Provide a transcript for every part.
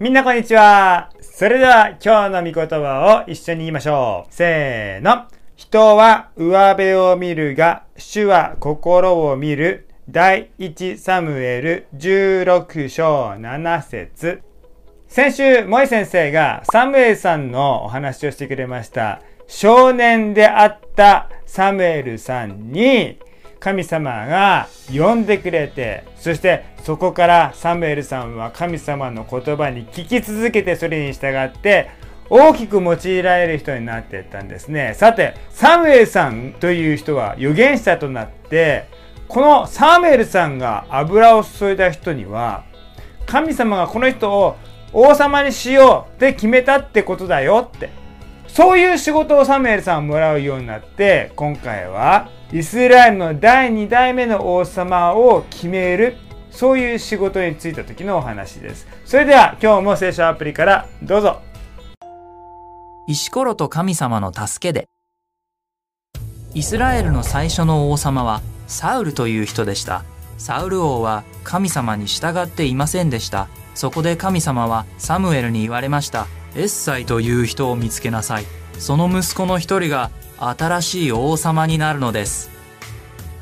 みんなこんにちは。それでは今日の御言葉を一緒に言いましょう。せーの。人は上辺を見るが、主は心を見る。第一サムエル16章7節先週、萌先生がサムエルさんのお話をしてくれました。少年であったサムエルさんに、神様が呼んでくれて、そしてそこからサムエルさんは神様の言葉に聞き続けてそれに従って大きく用いられる人になっていったんですね。さて、サムエルさんという人は預言者となって、このサムエルさんが油を注いだ人には、神様がこの人を王様にしようって決めたってことだよって。そういう仕事をサムエルさんはもらうようになって、今回はイスラエルの第2代目の王様を決める、そういう仕事に就いた時のお話です。それでは今日も聖書アプリからどうぞ。石ころと神様の助けで。イスラエルの最初の王様はサウルという人でした。サウル王は神様に従っていませんでした。そこで神様はサムエルに言われました。エッサイという人を見つけなさい。その息子の一人が新しい王様になるのです。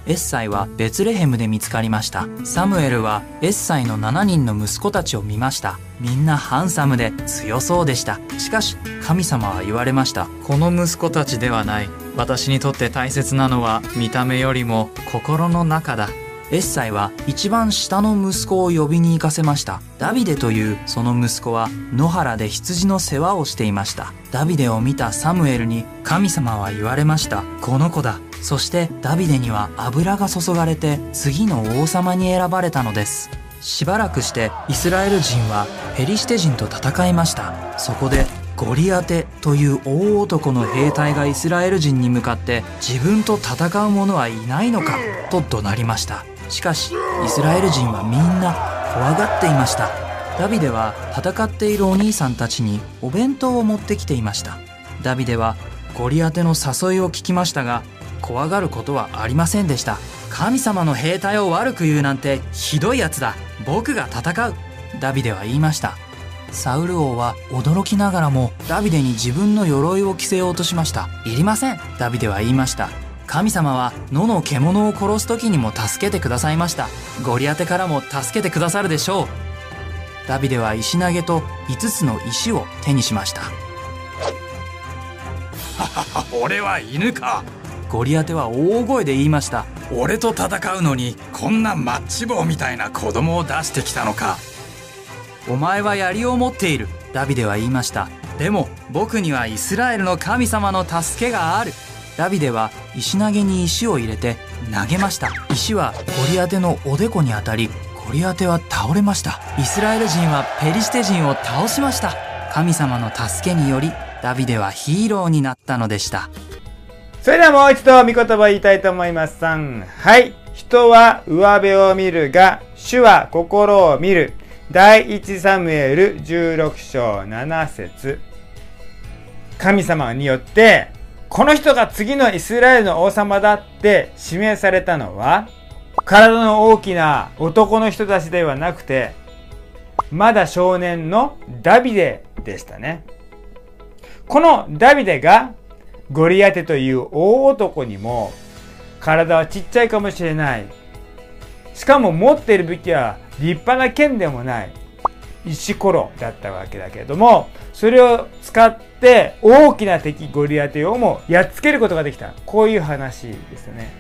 エッサイはベツレヘムで見つかりました。サムエルはエッサイの7人の息子たちを見ました。みんなハンサムで強そうでした。しかし神様は言われました。この息子たちではない。私にとって大切なのは見た目よりも心の中だ。エッサイは一番下の息子を呼びに行かせました。ダビデというその息子は野原で羊の世話をしていました。ダビデを見たサムエルに神様は言われました。この子だ。そしてダビデには油が注がれて次の王様に選ばれたのです。しばらくしてイスラエル人はペリシテ人と戦いました。そこでゴリアテという大男の兵隊がイスラエル人に向かって自分と戦う者はいないのかと怒鳴りました。しかしイスラエル人はみんな怖がっていました。ダビデは戦っているお兄さんたちにお弁当を持ってきていました。ダビデはゴリアテの誘いを聞きましたが怖がることはありませんでした。神様の兵隊を悪く言うなんてひどいやつだ。僕が戦う。ダビデは言いました。サウル王は驚きながらもダビデに自分の鎧を着せようとしました。いりません。ダビデは言いました。神様は野の獣を殺す時にも助けてくださいました。ゴリアテからも助けてくださるでしょう。ダビデは石投げと5つの石を手にしました。俺は犬か。ゴリアテは大声で言いました。俺と戦うのにこんなマッチ棒みたいな子供を出してきたのか。お前は槍を持っている。ダビデは言いました。でも僕にはイスラエルの神様の助けがあるダビデは石投げに石を入れて投げました。石はゴリアテのおでこに当たりゴリアテは倒れました。イスラエル人はペリシテ人を倒しました。神様の助けによりダビデはヒーローになったのでした。それではもう一度御言葉言いたいと思います。3はい。人は上辺を見るが主は心を見る。第一サムエル16章7節。神様によってこの人が次のイスラエルの王様だって指名されたのは、体の大きな男の人たちではなくて、まだ少年のダビデでしたね。このダビデがゴリアテという大男にも体はちっちゃいかもしれない。しかも持っている武器は立派な剣でもない。石ころだったわけだけれども、それを使って大きな敵ゴリアテをもやっつけることができた。こういう話ですよね。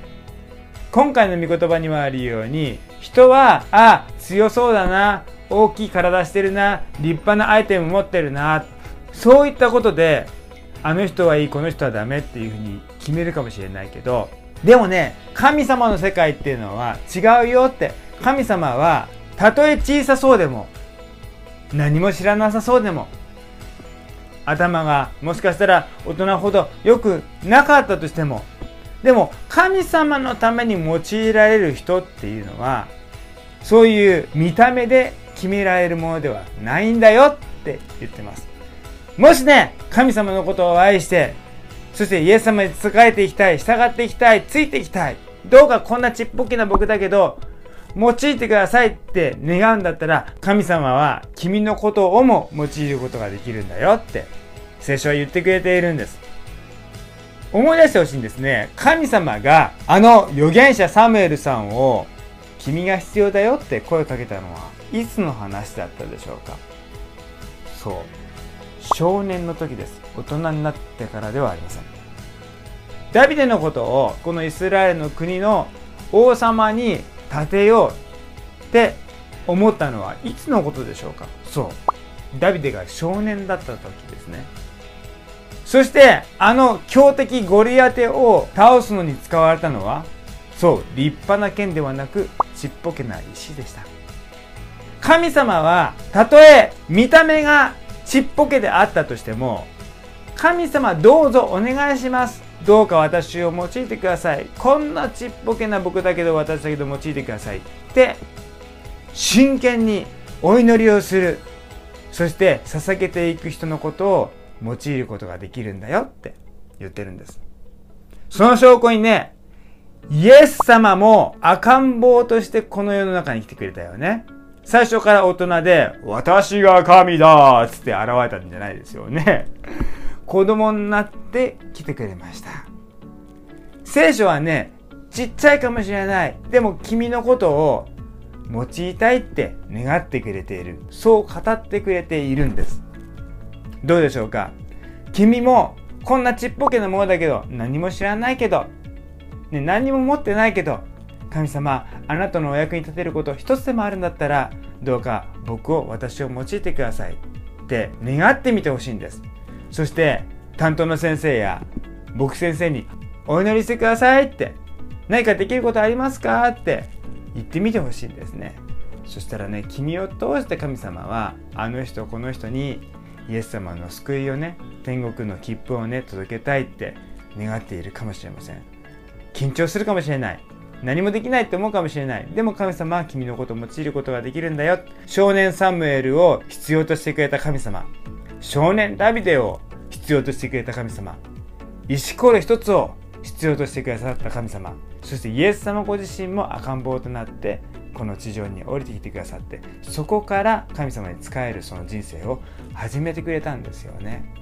今回の御言葉にもあるように、人は、あ、強そうだな、大きい体してるな、立派なアイテム持ってるな、そういったことで、あの人はいい、この人はダメっていうふうに決めるかもしれないけど、でもね、神様の世界っていうのは違うよって、神様は、たとえ小さそうでも、何も知らなさそうでも。頭がもしかしたら大人ほど良くなかったとしても。でも神様のために用いられる人っていうのはそういう見た目で決められるものではないんだよって言ってます。もしね神様のことを愛してそしてイエス様に仕えていきたい従っていきたいついていきたいどうかこんなちっぽけな僕だけど用いてくださいって願うんだったら神様は君のことをも用いることができるんだよって聖書は言ってくれているんです。思い出してほしいんですね。神様があの預言者サムエルさんを君が必要だよって声をかけたのはいつの話だったでしょうか。そう。少年の時です。大人になってからではありません。ダビデのことをこのイスラエルの国の王様に立てようって思ったのはいつのことでしょうか？そう。ダビデが少年だった時ですね。そしてあの強敵ゴリアテを倒すのに使われたのはそう立派な剣ではなくちっぽけな石でした。神様はたとえ見た目がちっぽけであったとしても神様どうぞお願いしますどうか私を用いてくださいこんなちっぽけな僕だけど私だけど用いてくださいって真剣にお祈りをするそして捧げていく人のことを用いることができるんだよって言ってるんです。その証拠にね、イエス様も赤ん坊としてこの世の中に来てくれたよね。最初から大人で、私が神だっつって現れたんじゃないですよね。子供になって来てくれました。聖書はね、ちっちゃいかもしれない。でも君のことを用いたいって願ってくれている。そう語ってくれているんです。どうでしょうか？君もこんなちっぽけなものだけど何も知らないけど、ね、何も持ってないけど神様あなたのお役に立てること一つでもあるんだったらどうか僕を私を用いてくださいって願ってみてほしいんですそして担当の先生や僕先生にお祈りしてくださいって何かできることありますか？って言ってみてほしいんですね。そしたらね君を通して神様はあの人この人にイエス様の救いをね天国の切符をね届けたいって願っているかもしれません。緊張するかもしれない。何もできないって思うかもしれない。でも神様は君のことを用いることができるんだよ。少年サムエルを必要としてくれた神様。少年ダビデを必要としてくれた神様石ころ一つを必要としてくださった神様そしてイエス様ご自身も赤ん坊となってこの地上に降りてきてくださってそこから神様に仕えるその人生を始めてくれたんですよね。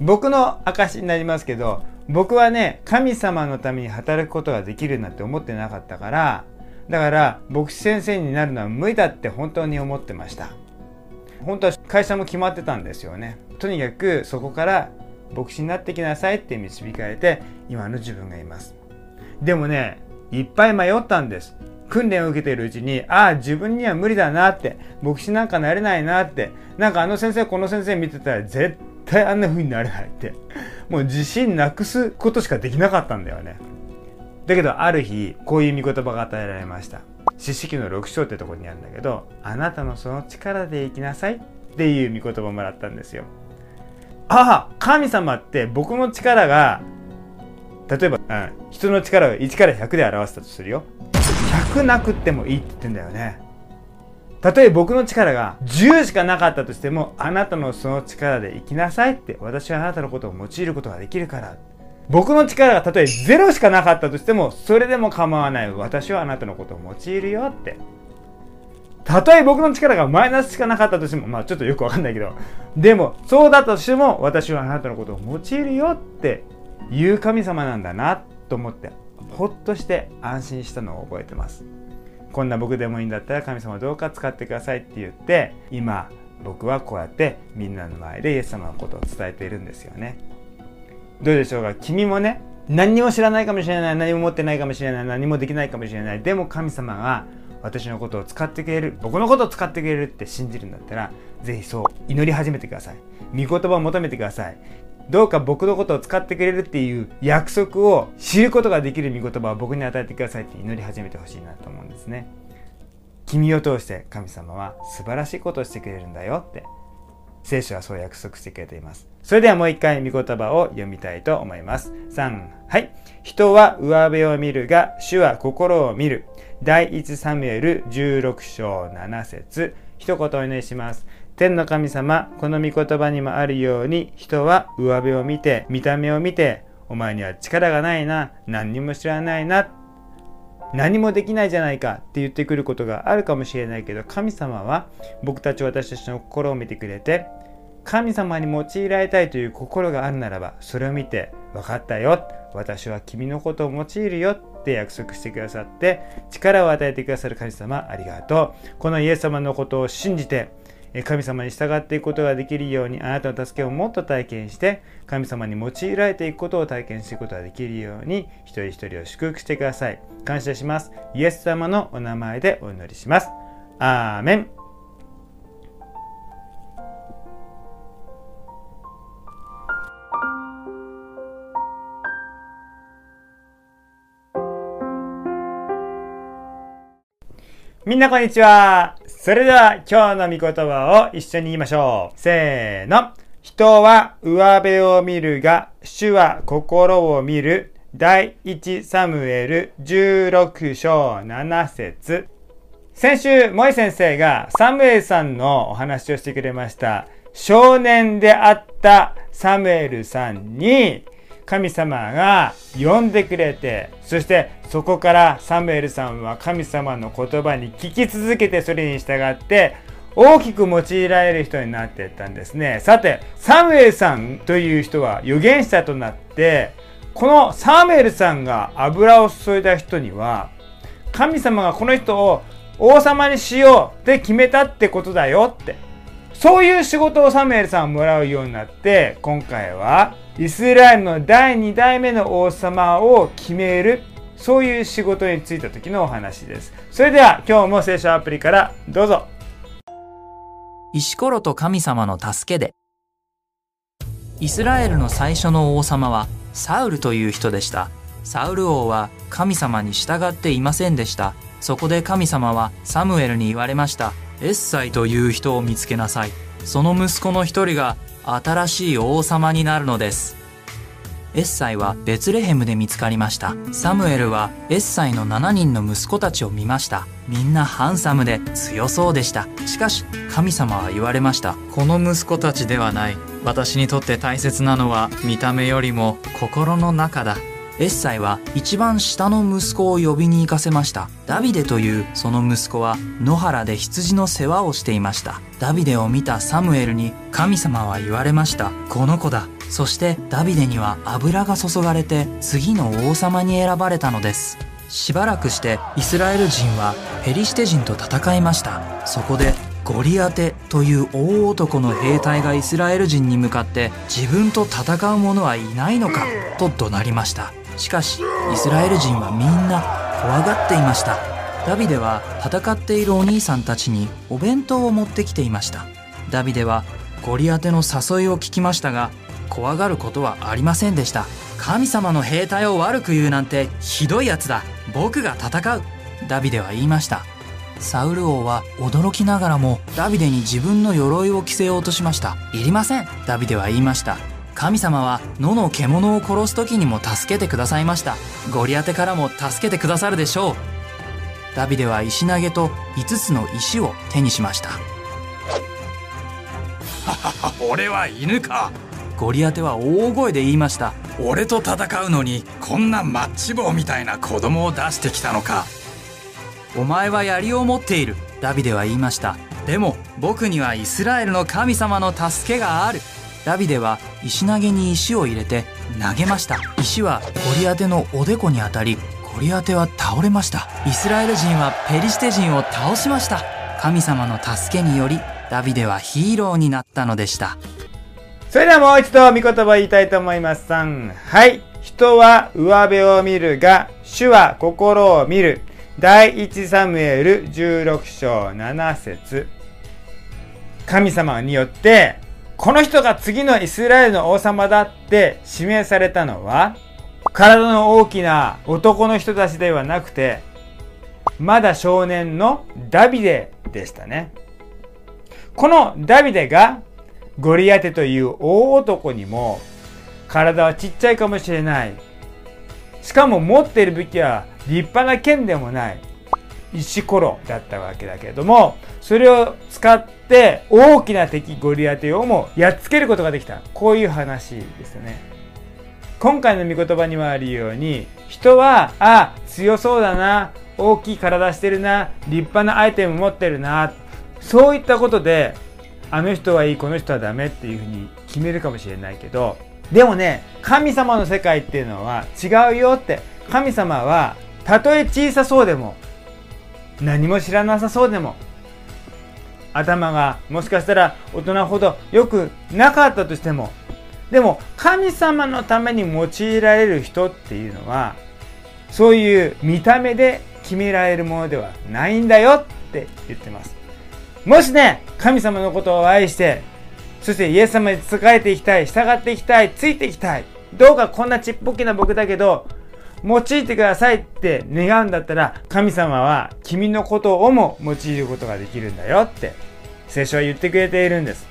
僕の証になりますけど僕はね神様のために働くことができるなんて思ってなかったからだから牧師先生になるのは無理だって本当に思ってました。本当は会社も決まってたんですよね。とにかくそこから牧師になってきなさいって導かれて今の自分がいます。でもねいっぱい迷ったんです。訓練を受けているうちにああ自分には無理だなって牧師なんかなれないなってなんかあの先生この先生見てたら絶対あんな風になれないって。もう自信なくすことしかできなかったんだよね。だけどある日こういう御言葉が与えられました。四式の6章ってとこにあるんだけどあなたのその力で生きなさい。っていう御言葉をもらったんですよ。ああ神様って僕の力が例えば、うん、人の力を1から100で表したとするよ。100なくってもいいって言ってんだよね。たとえ僕の力が10しかなかったとしてもあなたのその力で生きなさいって私はあなたのことを用いることができるから。僕の力がたとえ0しかなかったとしてもそれでも構わない私はあなたのことを用いるよってたとえ僕の力がマイナスしかなかったとしても、まあちょっとよくわかんないけど、でも、そうだとしても、私はあなたのことを用いるよっていう神様なんだなと思って、ほっとして安心したのを覚えてます。こんな僕でもいいんだったら神様どうか使ってくださいって言って、今、僕はこうやってみんなの前でイエス様のことを伝えているんですよね。どうでしょうか？君もね、何にも知らないかもしれない、何も持ってないかもしれない、何もできないかもしれない。でも神様が私のことを使ってくれる僕のことを使ってくれるって信じるんだったらぜひそう祈り始めてください。御言葉を求めてください。どうか僕のことを使ってくれるっていう約束を知ることができる御言葉を僕に与えてくださいって祈り始めてほしいなと思うんですね。君を通して神様は素晴らしいことをしてくれるんだよって聖書はそう約束してくれています。それではもう一回御言葉を読みたいと思います。3、はい。人は上辺を見るが、主は心を見る。第一サムエル16章7節一言お願いします。天の神様、この御言葉にもあるように、人は上辺を見て、見た目を見て、お前には力がないな、何にも知らないな、何もできないじゃないかって言ってくることがあるかもしれないけど、神様は僕たち私たちの心を見てくれて、神様に用いられたいという心があるならば、それを見て、分かったよ。私は君のことを用いるよって約束してくださって、力を与えてくださる神様、ありがとう。このイエス様のことを信じて、神様に従っていくことができるようにあなたの助けをもっと体験して神様に用いられていくことを体験していくことができるように一人一人を祝福してください。感謝します。イエス様のお名前でお祈りします。アーメン。みんなこんにちは。それでは今日の御言葉を一緒に言いましょう。せーの。人は上辺を見るが、主は心を見る。第一サムエル16章7節先週、萌先生がサムエルさんのお話をしてくれました。少年であったサムエルさんに、神様が呼んでくれて、そしてそこからサムエルさんは神様の言葉に聞き続けてそれに従って大きく用いられる人になっていったんですね。さて、サムエルさんという人は預言者となって、このサムエルさんが油を注いだ人には、神様がこの人を王様にしようって決めたってことだよって。そういう仕事をサムエルさんはもらうようになって、今回はイスラエルの第2代目の王様を決めるそういう仕事に就いた時のお話です。それでは今日も聖書アプリからどうぞ。石ころと神様の助けでイスラエルの最初の王様はサウルという人でした。サウル王は神様に従っていませんでした。そこで神様はサムエルに言われました。エッサイという人を見つけなさい。その息子の一人が新しい王様になるのです。エッサイはベツレヘムで見つかりました。サムエルはエッサイの7人の息子たちを見ました。みんなハンサムで強そうでした。しかし神様は言われました。この息子たちではない。私にとって大切なのは見た目よりも心の中だ。エッサイは一番下の息子を呼びに行かせました。ダビデというその息子は野原で羊の世話をしていました。ダビデを見たサムエルに神様は言われました。この子だ。そしてダビデには油が注がれて次の王様に選ばれたのです。しばらくしてイスラエル人はペリシテ人と戦いました。そこでゴリアテという大男の兵隊がイスラエル人に向かって自分と戦う者はいないのかと怒鳴りました。しかしイスラエル人はみんな怖がっていました。ダビデは戦っているお兄さんたちにお弁当を持ってきていました。ダビデはゴリアテの誘いを聞きましたが怖がることはありませんでした。神様の兵隊を悪く言うなんてひどいやつだ。僕が戦う。ダビデは言いました。サウル王は驚きながらもダビデに自分の鎧を着せようとしました。いりません。ダビデは言いました。神様は野の獣を殺す時にも助けてくださいました。ゴリアテからも助けてくださるでしょう。ダビデは石投げと5つの石を手にしました。俺は犬か。ゴリアテは大声で言いました。俺と戦うのにこんなマッチ棒みたいな子供を出してきたのか。お前は槍を持っている。ダビデは言いました。でも僕にはイスラエルの神様の助けがあるダビデは石投げに石を入れて投げました石はゴリアテのおでこに当たりゴリアテは倒れましたイスラエル人はペリシテ人を倒しました神様の助けによりダビデはヒーローになったのでしたそれではもう一度御言葉言いたいと思います。3。はい。人は上辺を見るが、主は心を見る。第一サムエル16章7節神様によって、この人が次のイスラエルの王様だって指名されたのは、体の大きな男の人たちではなくて、まだ少年のダビデでしたね。このダビデがゴリアテという大男にも体はちっちゃいかもしれないしかも持っている武器は立派な剣でもない石ころだったわけだけれどもそれを使って大きな敵ゴリアテをもやっつけることができた。こういう話ですよね。今回の御言葉にもあるように人はあ強そうだな大きい体してるな立派なアイテム持ってるなそういったことであの人はいいこの人はダメっていうふうに決めるかもしれないけどでもね神様の世界っていうのは違うよって。神様はたとえ小さそうでも何も知らなさそうでも。頭がもしかしたら大人ほど良くなかったとしても。でも神様のために用いられる人っていうのはそういう見た目で決められるものではないんだよって言ってます。もしね神様のことを愛してそしてイエス様に仕えていきたい従っていきたいついていきたいどうかこんなちっぽけな僕だけど用いてくださいって願うんだったら神様は君のことをも用いることができるんだよって聖書は言ってくれているんです。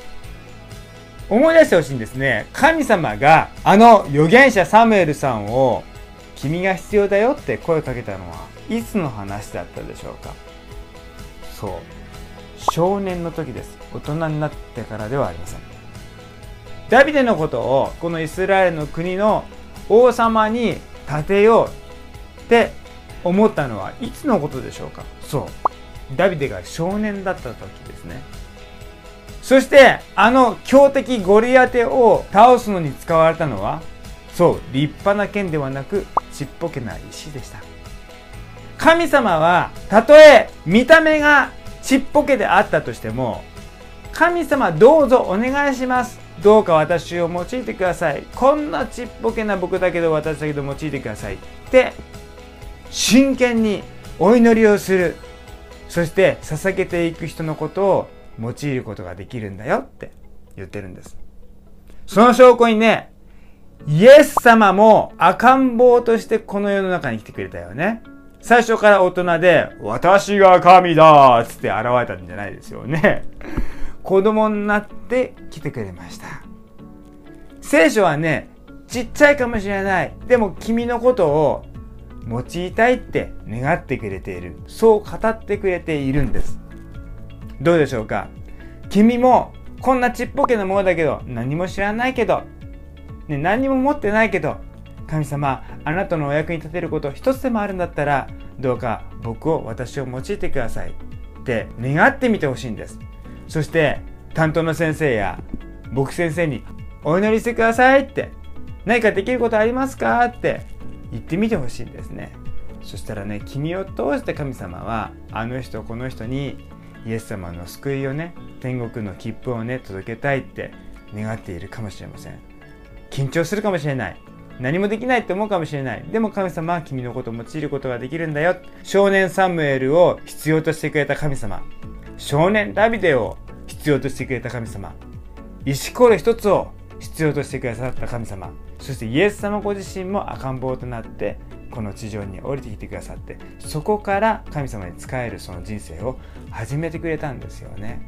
思い出してほしいんですね。神様があの預言者サムエルさんを君が必要だよって声かけたのはいつの話だったでしょうか。そう。少年の時です。大人になってからではありません。ダビデのことをこのイスラエルの国の王様に立てようって思ったのはいつのことでしょうか？そう。ダビデが少年だった時ですね。そしてあの強敵ゴリアテを倒すのに使われたのはそう立派な剣ではなくちっぽけな石でした。神様はたとえ見た目がちっぽけであったとしても神様どうぞお願いしますどうか私を用いてください。こんなちっぽけな僕だけど私だけど用いてください。って真剣にお祈りをする。そして捧げていく人のことを用いることができるんだよって言ってるんです。その証拠にねイエス様も赤ん坊としてこの世の中に来てくれたよね。最初から大人で、私が神だっつって現れたんじゃないですよね。子供になって来てくれました。聖書はね、ちっちゃいかもしれない。でも君のことを用いたいって願ってくれている。そう語ってくれているんです。どうでしょうか？君もこんなちっぽけなものだけど、何も知らないけど、ね、何も持ってないけど、神様あなたのお役に立てること一つでもあるんだったらどうか僕を私を用いてくださいって願ってみてほしいんですそして担当の先生や僕先生にお祈りしてくださいって何かできることありますか？って言ってみてほしいんですねそしたらね君を通して神様はあの人この人にイエス様の救いをね天国の切符をね届けたいって願っているかもしれません緊張するかもしれない何もできないって思うかもしれない。でも神様は君のことを用いることができるんだよ。少年サムエルを必要としてくれた神様。少年ダビデを必要としてくれた神様。石ころ一つを必要としてくださった神様。そしてイエス様ご自身も赤ん坊となって、この地上に降りてきてくださって、そこから神様に仕えるその人生を始めてくれたんですよね。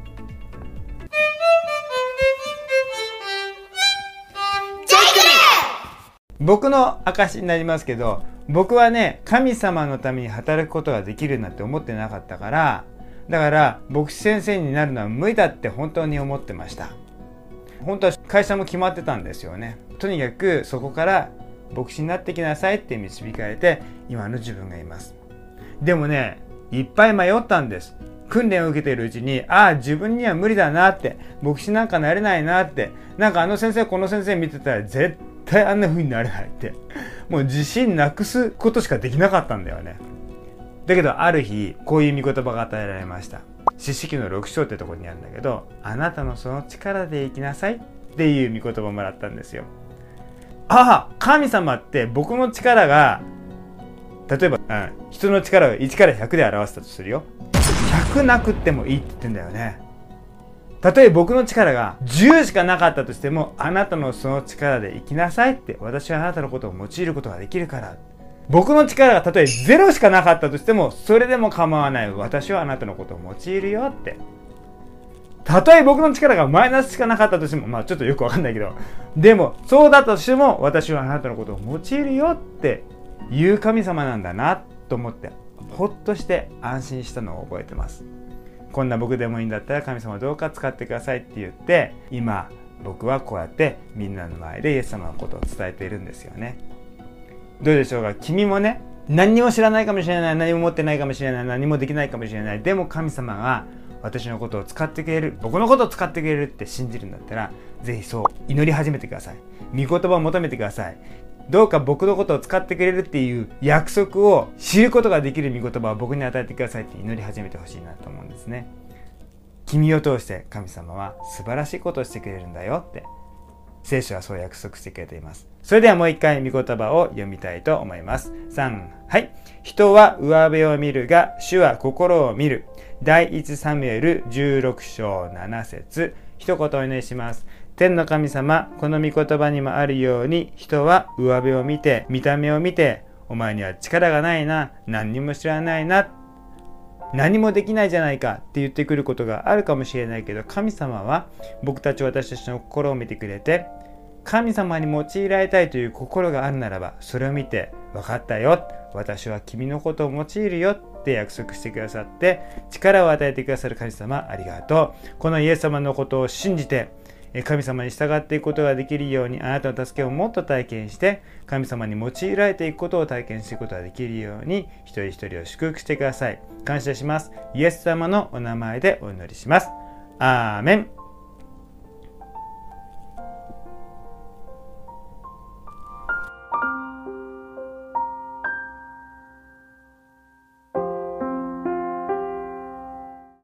僕の証になりますけど僕はね神様のために働くことができるなんて思ってなかったからだから牧師先生になるのは無理だって本当に思ってました。本当は会社も決まってたんですよね。とにかくそこから牧師になってきなさいって導かれて今の自分がいます。でもねいっぱい迷ったんです。訓練を受けているうちにああ自分には無理だなって牧師なんかなれないなってなんかあの先生この先生見てたら絶対あんな風になれないって。もう自信なくすことしかできなかったんだよね。だけどある日こういう見言葉が与えられました。四式の6章ってとこにあるんだけどあなたのその力で生きなさい。っていう見言葉をもらったんですよ。ああ神様って僕の力が例えば、うん、人の力を1から100で表したとするよ。100なくってもいいって言ってんだよね。たとえ僕の力が10しかなかったとしてもあなたのその力で生きなさいって私はあなたのことを用いることができるから。僕の力がたとえ0しかなかったとしてもそれでも構わない。私はあなたのことを用いるよって。たとえ僕の力がマイナスしかなかったとしてもまあちょっとよくわかんないけど。でもそうだとしても私はあなたのことを用いるよっていう神様なんだなと思ってほっとして安心したのを覚えてます。こんな僕でもいいんだったら神様どうか使ってくださいって言って今僕はこうやってみんなの前でイエス様のことを伝えているんですよね。どうでしょうか？君もね何にも知らないかもしれない何も持ってないかもしれない何もできないかもしれない。でも神様が私のことを使ってくれる僕のことを使ってくれるって信じるんだったらぜひそう祈り始めてください。御言葉を求めてください。どうか僕のことを使ってくれるっていう約束を知ることができる御言葉を僕に与えてくださいって祈り始めてほしいなと思うんですね。君を通して神様は素晴らしいことをしてくれるんだよって聖書はそう約束してくれています。それではもう一回御言葉を読みたいと思います。3はい。人は上辺を見るが主は心を見る。第1サムエル16章7節。一言お祈りします。天の神様この御言葉にもあるように人は上辺を見て見た目を見てお前には力がないな。何にも知らないな。何もできないじゃないか。って言ってくることがあるかもしれないけど神様は僕たち私たちの心を見てくれて神様に用いられたいという心があるならばそれを見て分かったよ。私は君のことを用いるよって約束してくださって力を与えてくださる神様ありがとう。このイエス様のことを信じて神様に従っていくことができるようにあなたの助けをもっと体験して神様に用いられていくことを体験していくことができるように一人一人を祝福してください。感謝します。イエス様のお名前でお祈りします。アーメン。